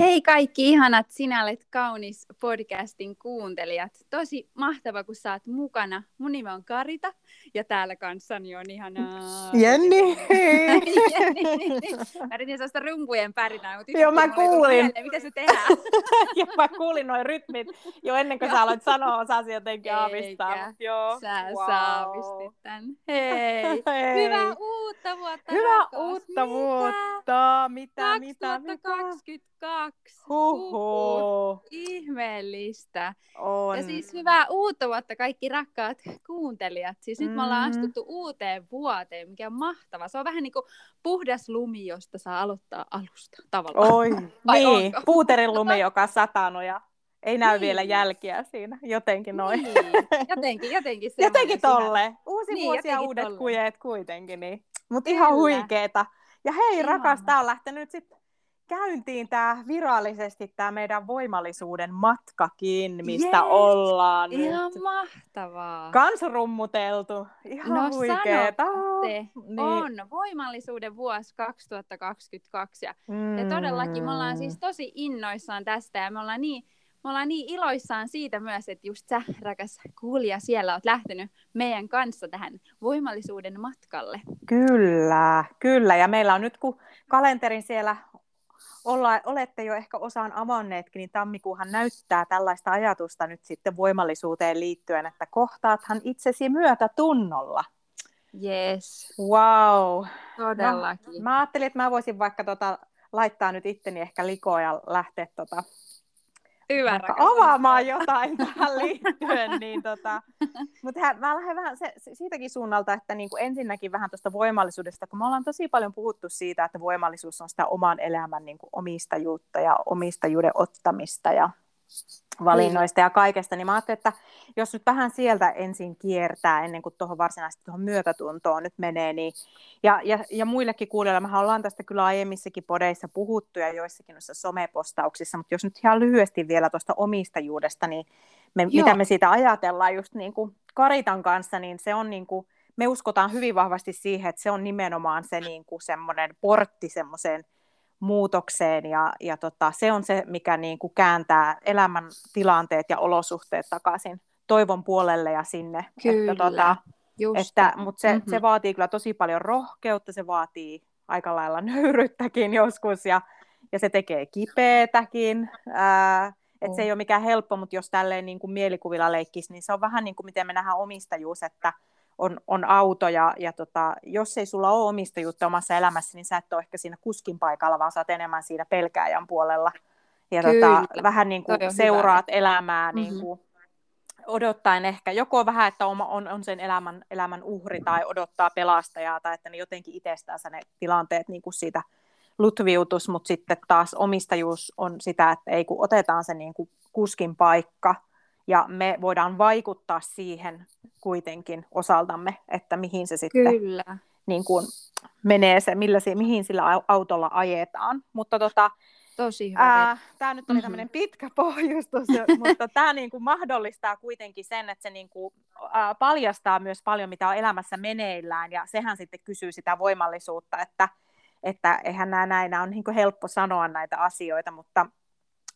Hei kaikki ihanat Sinä olet kaunis podcastin kuuntelijat. Tosi mahtava, kun saat mukana. Mun nimi on Karita ja täällä kanssani on ihanaa... Jenni! Jenni. Mä yritin sellaista rumpujen pärinää, mutta Joo, mä kuulin. Mieleen, miten se tehdään? ja mä kuulin noin rytmit jo ennen kuin sä aloit sanoa, osasin jotenkin aavistaa. Eikä. Joo. Sä wow. saavistit tän. Hei! Hei. Hyvää uutta vuotta, Hyvää rakas. uutta Mitä? vuotta! Mitä, mitä, mitä? 2022. Huhhuh. Ihmeellistä. On. Ja siis hyvää uutta vuotta kaikki rakkaat kuuntelijat. Siis nyt me ollaan Mhm. astuttu uuteen vuoteen, mikä on mahtava. Se on vähän niin kuin puhdas lumi, josta saa aloittaa alusta tavallaan. Oi, Vai niin. onko? Puuterin lumi, joka on satanut ja ei näy Niin. vielä jälkiä siinä. Jotenkin noin. Niin. Jotenkin, jotenkin Jotenkin ihan- tolle. Uusi Niin, vuosi ja uudet tolleen. kujeet kuitenkin. Niin. Mutta ihan huikeeta. Ja hei Ihana. rakas, tää on lähtenyt sitten käyntiin tämä virallisesti tämä meidän voimallisuuden matkakin, mistä Yes. ollaan Ihan nyt mahtavaa. kans rummuteltu. Ihan No huikeeta. Se Niin. on voimallisuuden vuosi 2022 ja Mm. Ja todellakin me ollaan siis tosi innoissaan tästä ja me ollaan niin, me ollaan niin iloissaan siitä myös, että just sä, rakas kuulija, siellä oot lähtenyt meidän kanssa tähän voimallisuuden matkalle. Kyllä, kyllä. Ja meillä on nyt, kun kalenterin siellä olla, olette jo ehkä osaan avanneetkin, niin tammikuuhan näyttää tällaista ajatusta nyt sitten voimallisuuteen liittyen, että kohtaathan itsesi myötätunnolla. Yes, Wow. todellakin. Mä ajattelin, että mä voisin vaikka tota, laittaa nyt itteni ehkä likoon ja lähteä tota, Hyvä, rakas. avaamaan jotain tähän liittyen. Niin tota, mutta mä lähden vähän se, se, siitäkin suunnalta, että niinku ensinnäkin vähän tuosta voimallisuudesta, kun me ollaan tosi paljon puhuttu siitä, että voimallisuus on sitä oman elämän niinku omistajuutta ja omistajuuden ottamista ja valinnoista ja kaikesta, niin mä ajattelin, että jos nyt vähän sieltä ensin kiertää ennen kuin tuohon varsinaisesti tuohon myötätuntoon nyt menee, niin ja, ja, ja muillekin kuulijoille, mehän ollaan tästä kyllä aiemmissakin podeissa puhuttu ja joissakin noissa somepostauksissa, mutta jos nyt ihan lyhyesti vielä tuosta omistajuudesta, niin me, Joo. mitä me siitä ajatellaan just niin kuin Karitan kanssa, niin se on niin kuin, me uskotaan hyvin vahvasti siihen, että se on nimenomaan se niin kuin semmoinen portti semmoiseen muutokseen ja, ja tota, se on se, mikä niin kuin kääntää elämän tilanteet ja olosuhteet takaisin toivon puolelle ja sinne. Kyllä, Että, tota, Just. että, mutta se, Mhm. se vaatii kyllä tosi paljon rohkeutta, se vaatii aika lailla nöyryttäkin joskus ja, ja se tekee kipeätäkin. Ää, et se ei ole mikään helppo, mutta jos tälleen niin kuin mielikuvilla leikkisi, niin se on vähän niin kuin miten me nähdään omistajuus, että on, on auto ja, ja tota, jos ei sulla ole omistajuutta omassa elämässä, niin sä et ole ehkä siinä kuskin paikalla, vaan sä oot enemmän siinä pelkääjän puolella. Ja Kyllä. tota, vähän niin kuin on hyvä. seuraat elämää Mhm. niin kuin odottaen ehkä, joko vähän, että on, on, on sen elämän, elämän uhri tai odottaa pelastajaa tai että ne jotenkin itsestään ne tilanteet niin kuin siitä lutviutus, mutta sitten taas omistajuus on sitä, että ei kun otetaan se niin kuin kuskin paikka ja me voidaan vaikuttaa siihen kuitenkin osaltamme, että mihin se sitten Kyllä. niin kuin menee se, millä se, mihin sillä au- autolla ajetaan. Mutta tota, Tosi hyvä. Tämä nyt oli Mhm. tämmöinen pitkä pohjustus, mutta tämä niinku mahdollistaa kuitenkin sen, että se niinku, ää, paljastaa myös paljon, mitä on elämässä meneillään, ja sehän sitten kysyy sitä voimallisuutta, että, että eihän nämä näin, nämä on niinku helppo sanoa näitä asioita, mutta,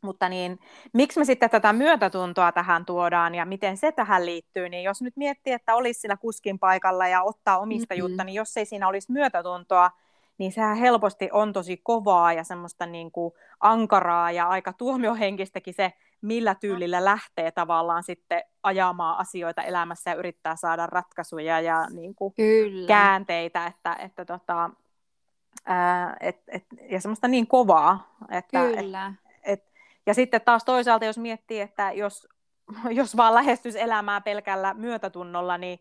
mutta niin, miksi me sitten tätä myötätuntoa tähän tuodaan ja miten se tähän liittyy, niin jos nyt miettii, että olisi sillä kuskin paikalla ja ottaa omistajuutta, Mhm. niin jos ei siinä olisi myötätuntoa, niin sehän helposti on tosi kovaa ja semmoista niin kuin ankaraa ja aika tuomiohenkistäkin se, millä tyylillä lähtee tavallaan sitten ajamaan asioita elämässä ja yrittää saada ratkaisuja ja niin kuin Kyllä. käänteitä, että, että tota, ää, et, et, ja semmoista niin kovaa. Että, et, Kyllä. et, ja sitten taas toisaalta, jos miettii, että jos, jos vaan lähestyisi elämää pelkällä myötätunnolla, niin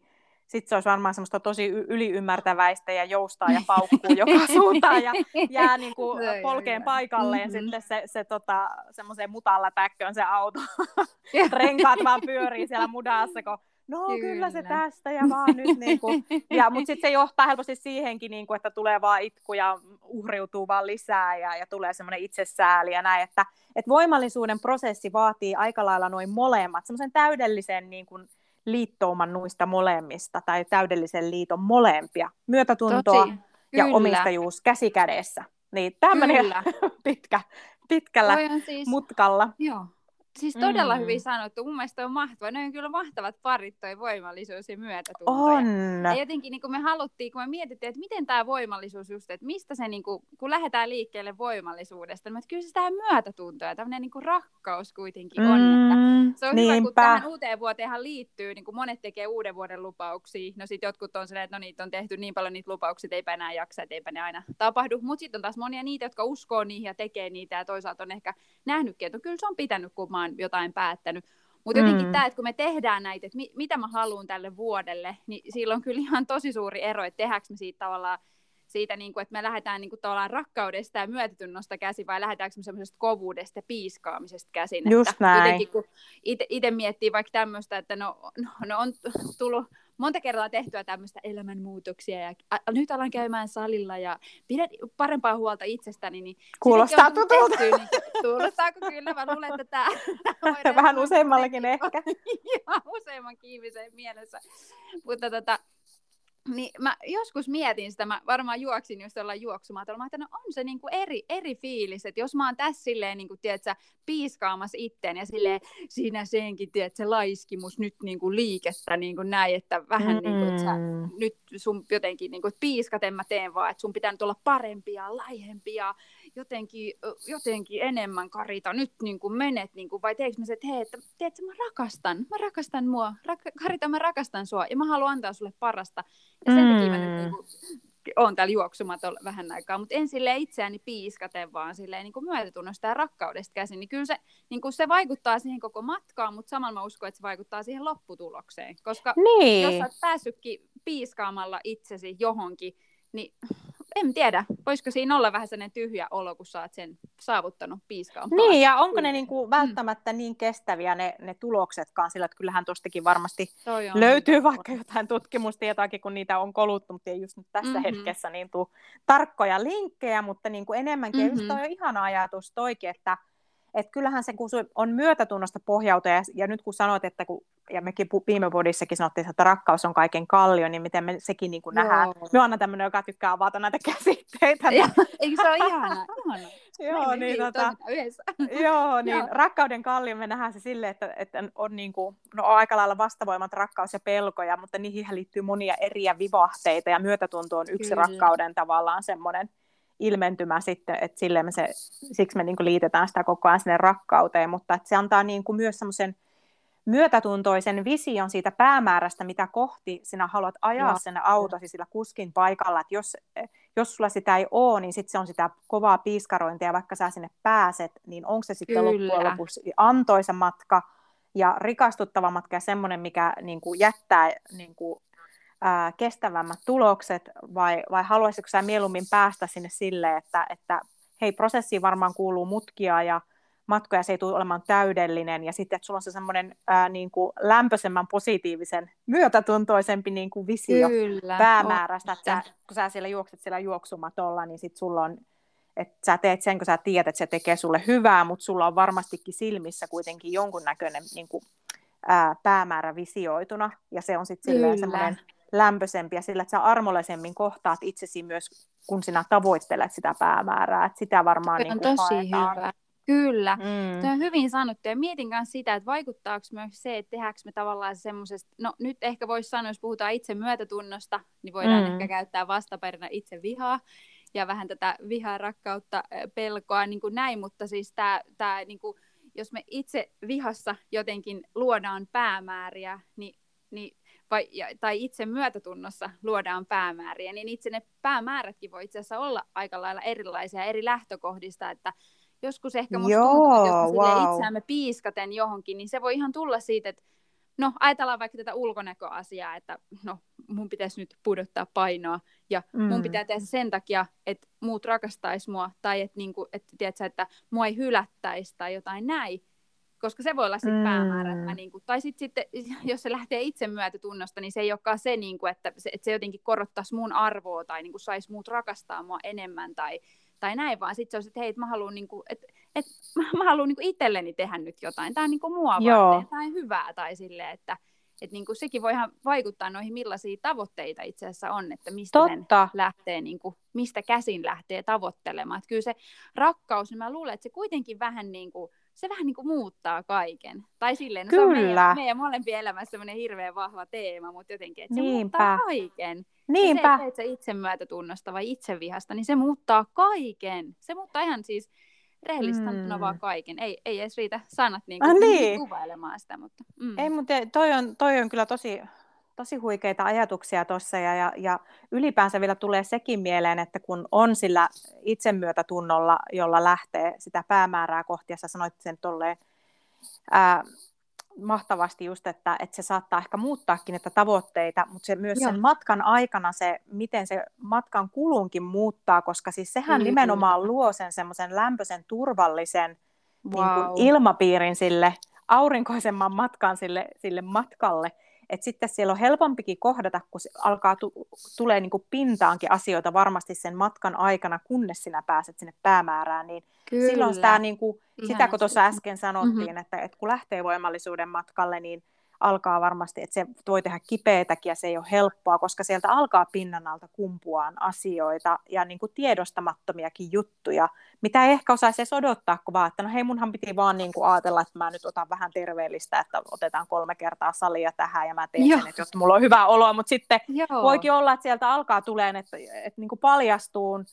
sitten se olisi varmaan semmoista tosi yliymmärtäväistä ja joustaa ja paukkuu joka suuntaan ja jää niin kuin polkeen paikalleen Mhm. sitten se, se tota, semmoiseen mutalla täkköön se auto. Renkaat vaan pyörii siellä mudassa, kun no kyllä, kyllä se tästä ja vaan nyt. Niin kuin, ja, mutta sitten se johtaa helposti siihenkin, niin kuin, että tulee vaan itku ja uhriutuu vaan lisää ja, ja tulee semmoinen itsesääli ja näin, että et voimallisuuden prosessi vaatii aika lailla noin molemmat, semmoisen täydellisen niin kuin, liittouman noista molemmista tai täydellisen liiton molempia, myötätuntoa Tosi. ja Kyllä. omistajuus käsi kädessä. Niin tämmöinen pitkä, pitkällä siis... mutkalla. Joo. Siis todella mm. hyvin sanottu. Mun mielestä on mahtava. Ne on kyllä mahtavat parit, toi voimallisuus ja myötätunto. On. Ja jotenkin niin kun me haluttiin, kun me mietittiin, että miten tämä voimallisuus just, että mistä se, niin kun, kun lähdetään liikkeelle voimallisuudesta, niin että kyllä se tämä myötätunto ja tämmöinen niin rakkaus kuitenkin on. Mm, että se on Niinpä. hyvä, kun tähän uuteen vuoteenhan liittyy, niin kun monet tekee uuden vuoden lupauksia. No sitten jotkut on silleen, että no niitä on tehty niin paljon niitä lupauksia, että eipä enää jaksa, että eipä ne aina tapahdu. Mutta sitten on taas monia niitä, jotka uskoo niihin ja tekee niitä ja toisaalta on ehkä nähnytkin, että no kyllä se on pitänyt, kun mä oon jotain päättänyt. Mutta jotenkin mm. tämä, että kun me tehdään näitä, että mi- mitä mä haluan tälle vuodelle, niin sillä on kyllä ihan tosi suuri ero, että tehdäänkö me siitä tavallaan siitä, niin kuin, että me lähdetään niin kuin, tavallaan rakkaudesta ja myötätunnosta käsin, vai lähdetäänkö me semmoisesta kovuudesta ja piiskaamisesta käsin. Just että näin. Jotenkin, kun itse miettii vaikka tämmöistä, että no, no, no on tullut monta kertaa tehtyä tämmöistä elämänmuutoksia ja a, nyt alan käymään salilla ja pidän parempaa huolta itsestäni. Niin Kuulostaa tutulta. Tehty, niin, kuulostaako kyllä? Mä luulen, että tämä, tämä Vähän useammallakin ehkä. Joo, useamman kiiviseen mielessä. Mutta tota, niin mä joskus mietin sitä, mä varmaan juoksin just jollain juoksumaatolla, mä että no on se niinku eri, eri fiilis, että jos mä oon tässä silleen niinku, tiedätkö, piiskaamassa itteen ja silleen siinä senkin, tiedätkö, laiskimus nyt niinku liikettä niinku näin, että vähän mm-hmm. niinku, että sä, nyt sun jotenkin niinku, että piiskaten mä teen vaan, että sun pitää nyt olla parempia, laihempia, jotenkin, jotenkin enemmän Karita, nyt niin kuin menet, niin kuin, vai teekö mä se, että hei, että tiedätkö, mä rakastan, mä rakastan mua, Rak- Karita, mä rakastan sua, ja mä haluan antaa sulle parasta. Ja sen mm. takia mä nyt niin kuin, on täällä juoksumatolla vähän aikaa, mutta en sille itseäni piiskaten, vaan silleen niin kuin myötätunnosta ja rakkaudesta käsin, niin kyllä se, niin kuin se vaikuttaa siihen koko matkaan, mutta samalla mä uskon, että se vaikuttaa siihen lopputulokseen, koska niin. jos sä oot päässytkin piiskaamalla itsesi johonkin, niin en tiedä, voisiko siinä olla vähän sellainen tyhjä olo, kun sä oot sen saavuttanut piiskaan. Niin, ja onko ne niinku välttämättä mm. niin kestäviä ne, ne tuloksetkaan, sillä että kyllähän tuostakin varmasti löytyy niin vaikka jotain tutkimustietoakin, kun niitä on koluttu, mutta ei just nyt tässä mm-hmm. hetkessä niin tuu tarkkoja linkkejä, mutta niin kuin enemmänkin, mm-hmm. just toi on ihana ajatus toikin, että et kyllähän se, kun on myötätunnosta pohjautua, ja, ja nyt kun sanoit, että kun, ja mekin viime podissakin sanottiin, että rakkaus on kaiken kallio, niin miten me sekin niin kuin nähdään. Me on tämmöinen, joka tykkää avata näitä käsitteitä. Eikö se ole ihana? ihana. joo, niin, tota, joo, niin joo. rakkauden kallio me nähdään se sille, että, että on, niin kuin, no, on aika lailla vastavoimat rakkaus ja pelkoja, mutta niihin liittyy monia eriä vivahteita, ja myötätunto on yksi Kyllä. rakkauden tavallaan semmoinen ilmentymä sitten, että silleen me se, siksi me niin kuin liitetään sitä koko ajan sinne rakkauteen, mutta että se antaa niin kuin myös semmoisen myötätuntoisen vision siitä päämäärästä, mitä kohti sinä haluat ajaa sen autosi sillä kuskin paikalla, että jos, jos sulla sitä ei ole, niin sitten se on sitä kovaa piiskarointia, vaikka sä sinne pääset, niin onko se sitten Kyllä. loppujen lopuksi antoisa matka ja rikastuttava matka ja semmoinen, mikä niin kuin jättää niin kuin ää, kestävämmät tulokset, vai, vai haluaisitko sä mieluummin päästä sinne sille, että, että hei, prosessiin varmaan kuuluu mutkia ja matkoja, se ei tule olemaan täydellinen, ja sitten, että sulla on se semmoinen ää, niin kuin lämpöisemmän, positiivisen, myötätuntoisempi niin kuin visio Kyllä, päämäärästä, on. että sä, kun sä siellä juokset siellä juoksumatolla, niin sitten sulla on että sä teet sen, kun sä tiedät, että se tekee sulle hyvää, mutta sulla on varmastikin silmissä kuitenkin jonkunnäköinen niin kuin, ää, päämäärä visioituna, ja se on sitten semmoinen lämpöisempi ja sillä, että sä armollisemmin kohtaat itsesi myös, kun sinä tavoittelet sitä päämäärää. Että sitä varmaan niin on tosi haetaan. hyvä. Kyllä, mm. Tuo on hyvin sanottu. Ja mietin myös sitä, että vaikuttaako myös se, että tehdäänkö me tavallaan semmoisesta, no nyt ehkä voisi sanoa, jos puhutaan itse myötätunnosta, niin voidaan mm. ehkä käyttää vastaperina itse vihaa ja vähän tätä vihaa, rakkautta, pelkoa, niin kuin näin, mutta siis tämä, tämä niin kuin, jos me itse vihassa jotenkin luodaan päämääriä, niin, niin vai, tai itse myötätunnossa luodaan päämääriä, niin itse ne päämäärätkin voi itse asiassa olla aika lailla erilaisia eri lähtökohdista, että joskus ehkä musta Joo, tuntuu, että jos wow. itseämme piiskaten johonkin, niin se voi ihan tulla siitä, että no ajatellaan vaikka tätä ulkonäköasiaa, että no mun pitäisi nyt pudottaa painoa ja mm. mun pitää tehdä sen takia, että muut rakastaisi mua tai että, niinku, että, tiedätkö, että mua ei hylättäisi tai jotain näin, koska se voi olla sitten mm. päämäärä. Että niin kuin, tai sitten, sit, jos se lähtee itse myötätunnosta, niin se ei olekaan se, niin kuin, että, se, että se jotenkin korottaisi mun arvoa tai niin kuin, saisi muut rakastaa mua enemmän tai, tai näin, vaan sitten se on, että hei, mä haluan, niin kuin, että, että mä haluan niin kuin itselleni tehdä nyt jotain. Tämä on niin kuin mua Joo. varten, tämä on hyvää tai silleen, että, että niin kuin sekin voihan vaikuttaa noihin, millaisia tavoitteita itse asiassa on, että mistä Totta. sen lähtee, niin kuin, mistä käsin lähtee tavoittelemaan. Että kyllä se rakkaus, niin mä luulen, että se kuitenkin vähän niin kuin, se vähän niin kuin muuttaa kaiken. Tai silleen, no Kyllä. se on meidän, meidän molempien elämässä semmoinen hirveän vahva teema, mutta jotenkin, että se Niinpä. muuttaa kaiken. Niinpä. Ja se, että se itsemyötätunnosta vai itsevihasta, niin se muuttaa kaiken. Se muuttaa ihan siis rehellistä mm. vaan kaiken. Ei, ei edes riitä sanat niin kuin, ah, niin. kuvailemaan sitä. Mutta, mm. Ei, mutta toi on, toi on kyllä tosi, tosi huikeita ajatuksia tuossa ja, ja, ja ylipäänsä vielä tulee sekin mieleen, että kun on sillä itsemyötätunnolla, jolla lähtee sitä päämäärää kohti, ja sä sanoit sen tolleen, ää, mahtavasti just, että, että se saattaa ehkä muuttaakin näitä tavoitteita, mutta se myös Joo. sen matkan aikana se, miten se matkan kulunkin muuttaa, koska siis sehän kyllä, nimenomaan luo sen semmoisen lämpöisen, turvallisen wow. niin kuin ilmapiirin sille aurinkoisemman matkan sille, sille matkalle, et sitten siellä on helpompikin kohdata, kun alkaa tu- tulee niin kuin pintaankin asioita varmasti sen matkan aikana, kunnes sinä pääset sinne päämäärään, niin Kyllä. silloin sitä, niin kuin, sitä kun tuossa äsken sanottiin, mm-hmm. että, että kun lähtee voimallisuuden matkalle, niin alkaa varmasti, että se voi tehdä kipeätäkin ja se ei ole helppoa, koska sieltä alkaa pinnan alta kumpuaan asioita ja niin kuin tiedostamattomiakin juttuja, mitä ei ehkä osaisi edes odottaa, kun vaan, että no hei, munhan piti vaan niin kuin ajatella, että mä nyt otan vähän terveellistä, että otetaan kolme kertaa salia tähän ja mä teen Joo. sen, että jotta mulla on hyvä olo, mutta sitten Joo. voikin olla, että sieltä alkaa tuleen, että, että niin kuin paljastuun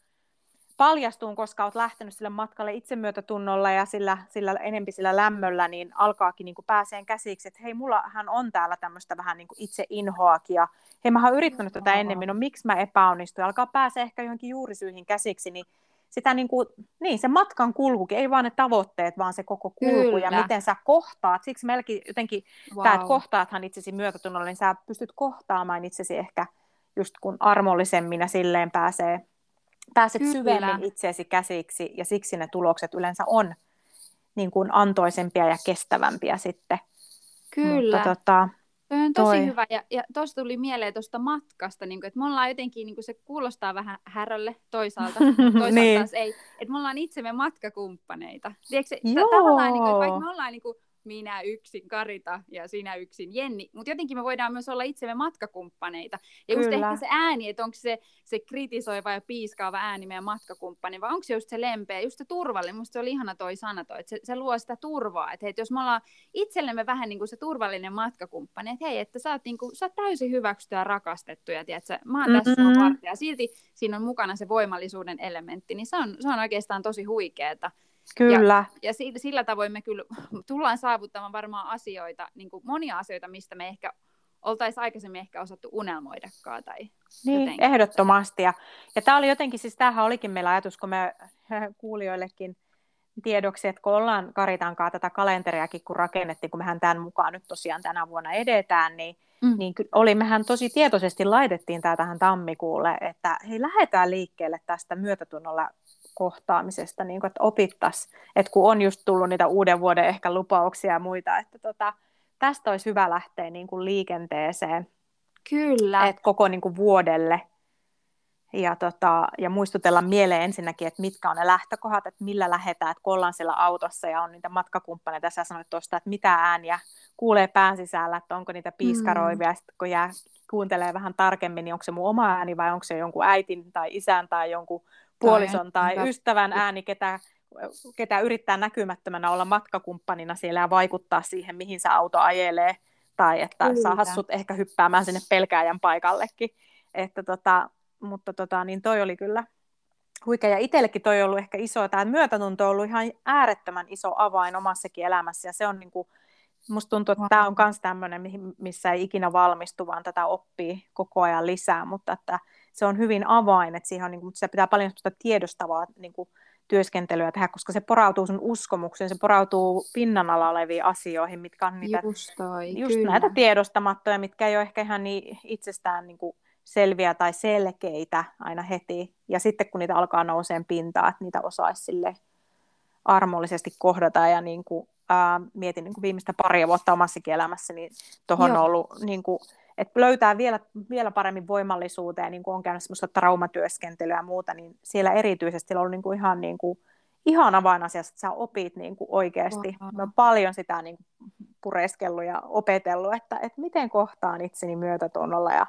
paljastuun, koska olet lähtenyt sille matkalle itsemyötätunnolla ja sillä, sillä enempi sillä lämmöllä, niin alkaakin niin pääseen käsiksi, että hei, mullahan on täällä tämmöistä vähän niin itse inhoakin ja hei, mä oon yrittänyt tätä ennemmin, no miksi mä epäonnistuin, alkaa pääsee ehkä johonkin juurisyihin käsiksi, niin sitä niin, kuin, niin se matkan kulkukin, ei vaan ne tavoitteet, vaan se koko kulku Kyllä. ja miten sä kohtaat. Siksi melkein jotenkin wow. tämä, että kohtaathan itsesi myötätunnolla, niin sä pystyt kohtaamaan itsesi ehkä just kun armollisemmin ja silleen pääsee pääset Kyllä. syvemmin itseesi käsiksi ja siksi ne tulokset yleensä on niin kuin antoisempia ja kestävämpiä sitten. Kyllä. Mutta, tota, Toi on tosi toi. hyvä. Ja, ja tuosta tuli mieleen tuosta matkasta, niin kuin, että me ollaan jotenkin, niin kuin se kuulostaa vähän härölle toisaalta, toisaalta niin. taas ei. Että me ollaan itsemme matkakumppaneita. Tiedätkö, tavallaan, niin kuin, että vaikka me ollaan niin kuin, minä yksin Karita ja sinä yksin Jenni, mutta jotenkin me voidaan myös olla itsemme matkakumppaneita. Ja just ehkä se ääni, että onko se, se kritisoiva ja piiskaava ääni meidän matkakumppani, vai onko se just se lempeä, just se turvallinen. Musta se oli ihana toi sana toi, että se, se luo sitä turvaa, että hei, jos me ollaan itsellemme vähän niin kuin se turvallinen matkakumppani, että hei, että sä oot, niin kuin, sä oot täysin hyväksytty ja rakastettu ja tiedätkö, mä oon tässä mm-hmm. sun ja silti siinä on mukana se voimallisuuden elementti, niin se on, se on oikeastaan tosi huikeeta. Kyllä. Ja, ja sillä, sillä tavoin me kyllä tullaan saavuttamaan varmaan asioita, niin kuin monia asioita, mistä me ehkä oltaisiin aikaisemmin ehkä osattu unelmoidakaan. Tai niin, jotenkin. ehdottomasti. Ja, ja tämä oli jotenkin, siis tämähän olikin meillä ajatus, kun me kuulijoillekin tiedoksi, että kun ollaan Karitankaa tätä kalenteriakin, kun rakennettiin, kun mehän tämän mukaan nyt tosiaan tänä vuonna edetään, niin, mm. niin oli, mehän tosi tietoisesti laitettiin tämä tähän tammikuulle, että hei, lähdetään liikkeelle tästä myötätunnolla kohtaamisesta, niin kuin, että opittaisiin, että kun on just tullut niitä uuden vuoden ehkä lupauksia ja muita, että tota, tästä olisi hyvä lähteä niin kuin liikenteeseen. Kyllä. Että koko niin kuin vuodelle. Ja, tota, ja muistutella mieleen ensinnäkin, että mitkä on ne lähtökohdat, että millä lähdetään, että kun ollaan siellä autossa ja on niitä matkakumppaneita, tässä sanoit tuosta, että mitä ääniä kuulee pään sisällä, että onko niitä piiskaroivia, mm. sitten kun jää kuuntelee vähän tarkemmin, niin onko se mun oma ääni vai onko se jonkun äitin tai isän tai jonkun puolison tai hyvä. ystävän ääni, ketä, ketä yrittää näkymättömänä olla matkakumppanina siellä ja vaikuttaa siihen, mihin se auto ajelee, tai että Kyllä. saa hassut ehkä hyppäämään sinne pelkääjän paikallekin. Että tota, mutta tota, niin toi oli kyllä huikea. Ja itsellekin toi on ollut ehkä iso, tämä myötätunto on ollut ihan äärettömän iso avain omassakin elämässä, ja se on niin kuin, Musta tuntuu, että tämä on myös tämmöinen, missä ei ikinä valmistu, vaan tätä oppii koko ajan lisää, mutta että se on hyvin avain, että siihen on, niin kuin, se pitää paljon tiedostavaa niin kuin, työskentelyä tehdä, koska se porautuu sun uskomukseen, se porautuu pinnan alla oleviin asioihin, mitkä on niitä, just, toi, just näitä tiedostamattoja, mitkä ei ole ehkä ihan niin itsestään niin kuin selviä tai selkeitä aina heti. Ja sitten kun niitä alkaa nouseen pintaan, että niitä osaisi sille armollisesti kohdata ja niin kuin, ää, mietin niin kuin viimeistä paria vuotta omassakin elämässä, niin tuohon on ollut niin kuin, että löytää vielä, vielä paremmin voimallisuuteen, niin kuin on käynyt semmoista traumatyöskentelyä ja muuta, niin siellä erityisesti on ollut niin kuin ihan, niin kuin, ihan avainasia, että sä opit niin kuin oikeasti. Wow. paljon sitä niin kuin, pureskellut ja opetellut, että, että miten kohtaan itseni myötätunnolla ja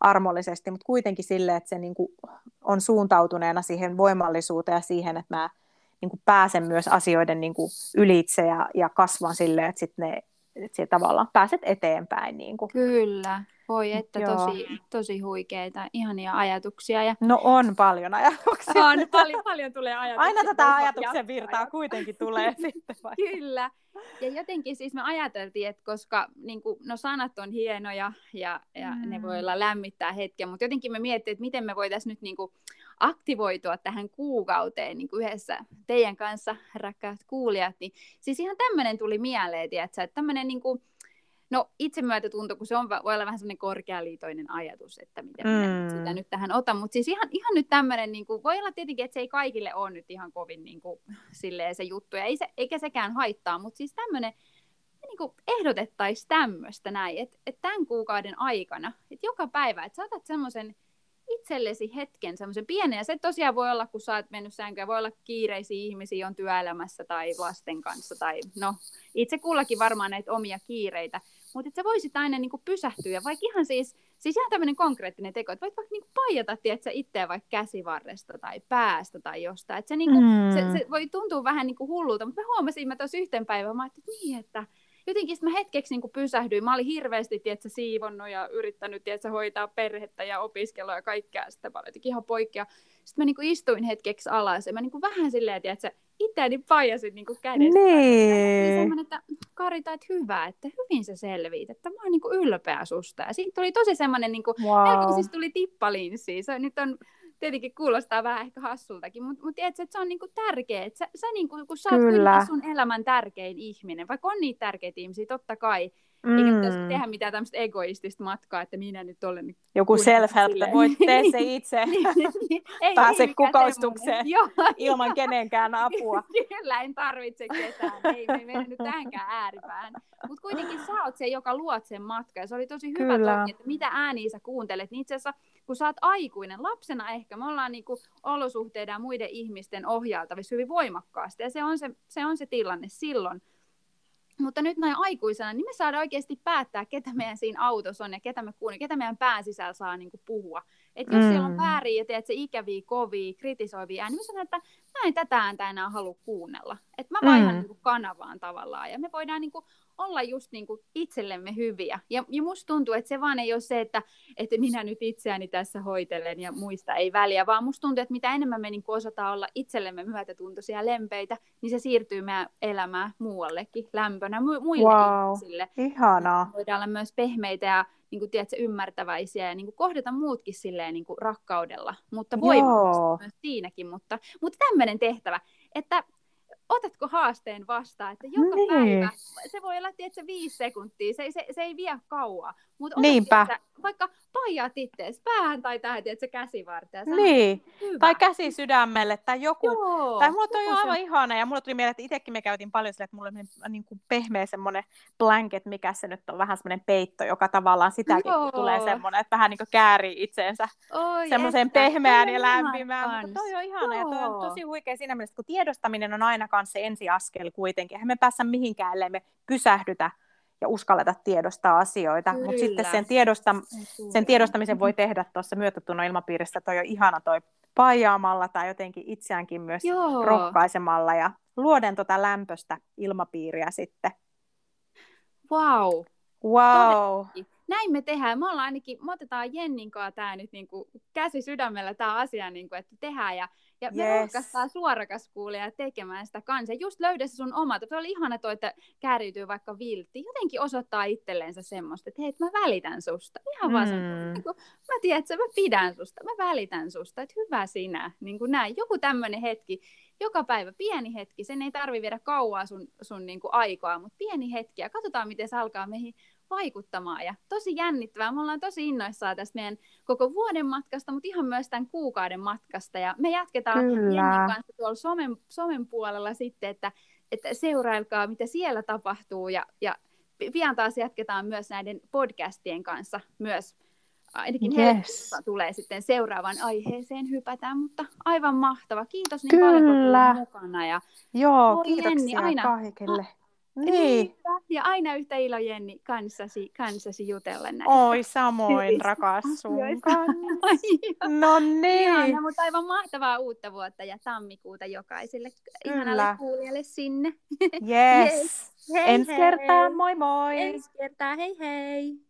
armollisesti, mutta kuitenkin sille, että se niin kuin on suuntautuneena siihen voimallisuuteen ja siihen, että mä niin kuin pääsen myös asioiden niin kuin ylitse ja, ja kasvan silleen, että sitten ne että tavallaan pääset eteenpäin. Niin kuin. Kyllä, voi että tosi, tosi huikeita, ihania ajatuksia. Ja... No on paljon ajatuksia. On, paljon, paljon tulee ajatuksia. Aina tätä ajatuksen virtaa kuitenkin tulee sitten. Vaikka. Kyllä. Ja jotenkin siis me ajateltiin, että koska niin kuin, no sanat on hienoja ja, ja mm. ne voi olla lämmittää hetken, mutta jotenkin me miettii, että miten me voitaisiin nyt niin kuin, aktivoitua tähän kuukauteen niin kuin yhdessä teidän kanssa, rakkaat kuulijat, niin siis ihan tämmöinen tuli mieleen, tiedätkö, että tämmöinen niin kuin, No itsemyötätunto, kun se on, voi olla vähän semmoinen korkealiitoinen ajatus, että miten mm. minä sitä nyt tähän otan. Mutta siis ihan, ihan nyt tämmöinen, niin kuin, voi olla tietenkin, että se ei kaikille ole nyt ihan kovin niin kuin, silleen se juttu, ja ei se, eikä sekään haittaa, mutta siis tämmöinen, niin kuin ehdotettaisiin tämmöistä näin, että, että tämän kuukauden aikana, että joka päivä, että sä otat semmoisen itsellesi hetken, semmoisen pienen, ja se tosiaan voi olla, kun sä oot mennyt sänkyä, voi olla kiireisiä ihmisiä, on työelämässä tai lasten kanssa, tai no, itse kullakin varmaan näitä omia kiireitä, mutta että sä voisit aina niin kuin pysähtyä, vaikka ihan siis, siis ihan tämmöinen konkreettinen teko, että voit vaikka niin kuin paijata, tiedätkö, itseä vaikka käsivarresta tai päästä tai jostain, että se, niin kuin, mm. se, se, voi tuntua vähän niin kuin hullulta, mutta mä huomasin, mä tuossa yhten päivän, mä ajattelin, että niin, että jotenkin mä hetkeksi niin kuin pysähdyin. Mä olin hirveästi tiedätkö, siivonnut ja yrittänyt tiedätkö, hoitaa perhettä ja opiskelua ja kaikkea sitä paljon ihan poikkea. Sitten mä niin kuin istuin hetkeksi alas ja mä niin kuin vähän silleen, tiedätkö, itseäni paijasin niin kädestä. Niin. Semmoinen, että Karita, että hyvä, että hyvin sä selviit, että mä oon niin ylpeä susta. Ja siitä tuli tosi semmoinen, niin kuin, wow. siis tuli tippalinssiin. Se nyt on tietenkin kuulostaa vähän ehkä hassultakin, mutta mut tiedätkö, että se on niinku tärkeä, että sä, sä niinku, kun sä oot sun elämän tärkein ihminen, vaikka on niitä tärkeitä ihmisiä, totta kai, Mm. Eikä pitäisi tehdä mitään tämmöistä egoistista matkaa, että minä nyt olen... Niin Joku self-help, että voit tee se itse. Niin, niin, niin. ei, Pääse ei kukoustukseen ilman kenenkään apua. Kyllä, en tarvitse ketään. Ei, me mene nyt tähänkään ääripään. Mutta kuitenkin sä oot se, joka luot sen matkan. Ja se oli tosi hyvä toki, että mitä ääniä sä kuuntelet. Niin itse asiassa, kun sä oot aikuinen, lapsena ehkä, me ollaan niinku olosuhteiden ja muiden ihmisten ohjaltavissa hyvin voimakkaasti. Ja se on se, se, on se tilanne silloin. Mutta nyt näin aikuisena, niin me saadaan oikeasti päättää, ketä meidän siinä autossa on ja ketä me kuunnellaan, ketä meidän pään sisällä saa niin kuin puhua. Että jos mm. siellä on mm. väärin ja teet se ikäviä, kovia, kritisoivia ääniä, niin sanon, että mä en tätä ääntä enää halua kuunnella. Että mä vaihdan mm. niin kuin kanavaan tavallaan ja me voidaan niin kuin olla just niin kuin itsellemme hyviä. Ja, ja musta tuntuu, että se vaan ei ole se, että, että minä nyt itseäni tässä hoitelen ja muista ei väliä, vaan musta tuntuu, että mitä enemmän me niin kuin osataan olla itsellemme myötätuntoisia ja lempeitä, niin se siirtyy meidän elämään muuallekin lämpönä mu- muille wow. ihmisille. Ihanaa. Voidaan olla myös pehmeitä ja niin kuin, tiedätkö, ymmärtäväisiä ja niin kuin, kohdata muutkin silleen niin kuin, rakkaudella, mutta voimakkaasti myös siinäkin. Mutta, mutta tämmöinen tehtävä, että otatko haasteen vastaan, että joka niin. päivä, se voi olla tietysti viisi sekuntia, se, se, se ei vie kauaa, mutta Niinpä. Että vaikka paijat ittees päähän tai tähän, että se käsivarteen. Niin, hyvä. tai käsi sydämelle tai joku. Joo, tai mulla toi aivan se... ihana ja mulla tuli mieleen, että itsekin me käytiin paljon sille, että mulla on niin kuin pehmeä semmoinen blanket, mikä se nyt on vähän semmoinen peitto, joka tavallaan sitäkin Joo. tulee semmoinen, että vähän niin kuin käärii itseensä Oi, semmoiseen pehmeään ja lämpimään. Mutta toi on ihana Joo. ja toi on tosi huikea siinä mielessä, kun tiedostaminen on aina kanssa se ensiaskel kuitenkin. Eihän me päässä mihinkään, ellei me pysähdytä ja uskalleta tiedostaa asioita. Mutta sitten sen, tiedosta, sen tiedostamisen voi tehdä tuossa myötätunnon ilmapiirissä. Toi on ihana toi paijaamalla tai jotenkin itseäänkin myös Joo. rohkaisemalla ja luoden tuota lämpöstä ilmapiiriä sitten. Wow. Wow. Näin me tehdään. Me ollaan ainakin, me otetaan Jennin kanssa tämä nyt niin kuin käsi sydämellä tämä asia, niin kuin, että tehdään. Ja ja me yes. rohkaistaan suorakaskuulia tekemään sitä kanssa. Just löydä se sun oma. Se oli ihana toi, että kääriytyy vaikka viltti. Jotenkin osoittaa itselleensä semmoista, että hei, mä välitän susta. Ihan mm. vaan niin kuin, mä tiedän, että mä pidän susta, mä välitän susta, että hyvä sinä. Niin kuin näin. Joku tämmöinen hetki, joka päivä pieni hetki, sen ei tarvi viedä kauaa sun, sun niin kuin aikaa, mutta pieni hetki ja katsotaan, miten se alkaa meihin vaikuttamaan. Ja tosi jännittävää. Me ollaan tosi innoissaan tästä meidän koko vuoden matkasta, mutta ihan myös tämän kuukauden matkasta. Ja me jatketaan Kyllä. Jennin kanssa tuolla somen, somen puolella sitten, että, että seurailkaa, mitä siellä tapahtuu. Ja, ja pian taas jatketaan myös näiden podcastien kanssa myös ainakin yes. tulee sitten seuraavan aiheeseen hypätään, mutta aivan mahtava. Kiitos niin Kyllä. paljon, kun mukana. Ja Joo, kiitoksia Jenni, aina, kaikille Niin. Ja aina yhtä ilo Jenni kanssasi, kanssasi jutella näistä. Oi samoin rakas sun No niin. Ihana, mutta aivan mahtavaa uutta vuotta ja tammikuuta jokaiselle Kyllä. ihanalle kuulijalle sinne. Yes. yes. Hei, Ensi kertaa, moi moi. Ensi kertaa, hei hei.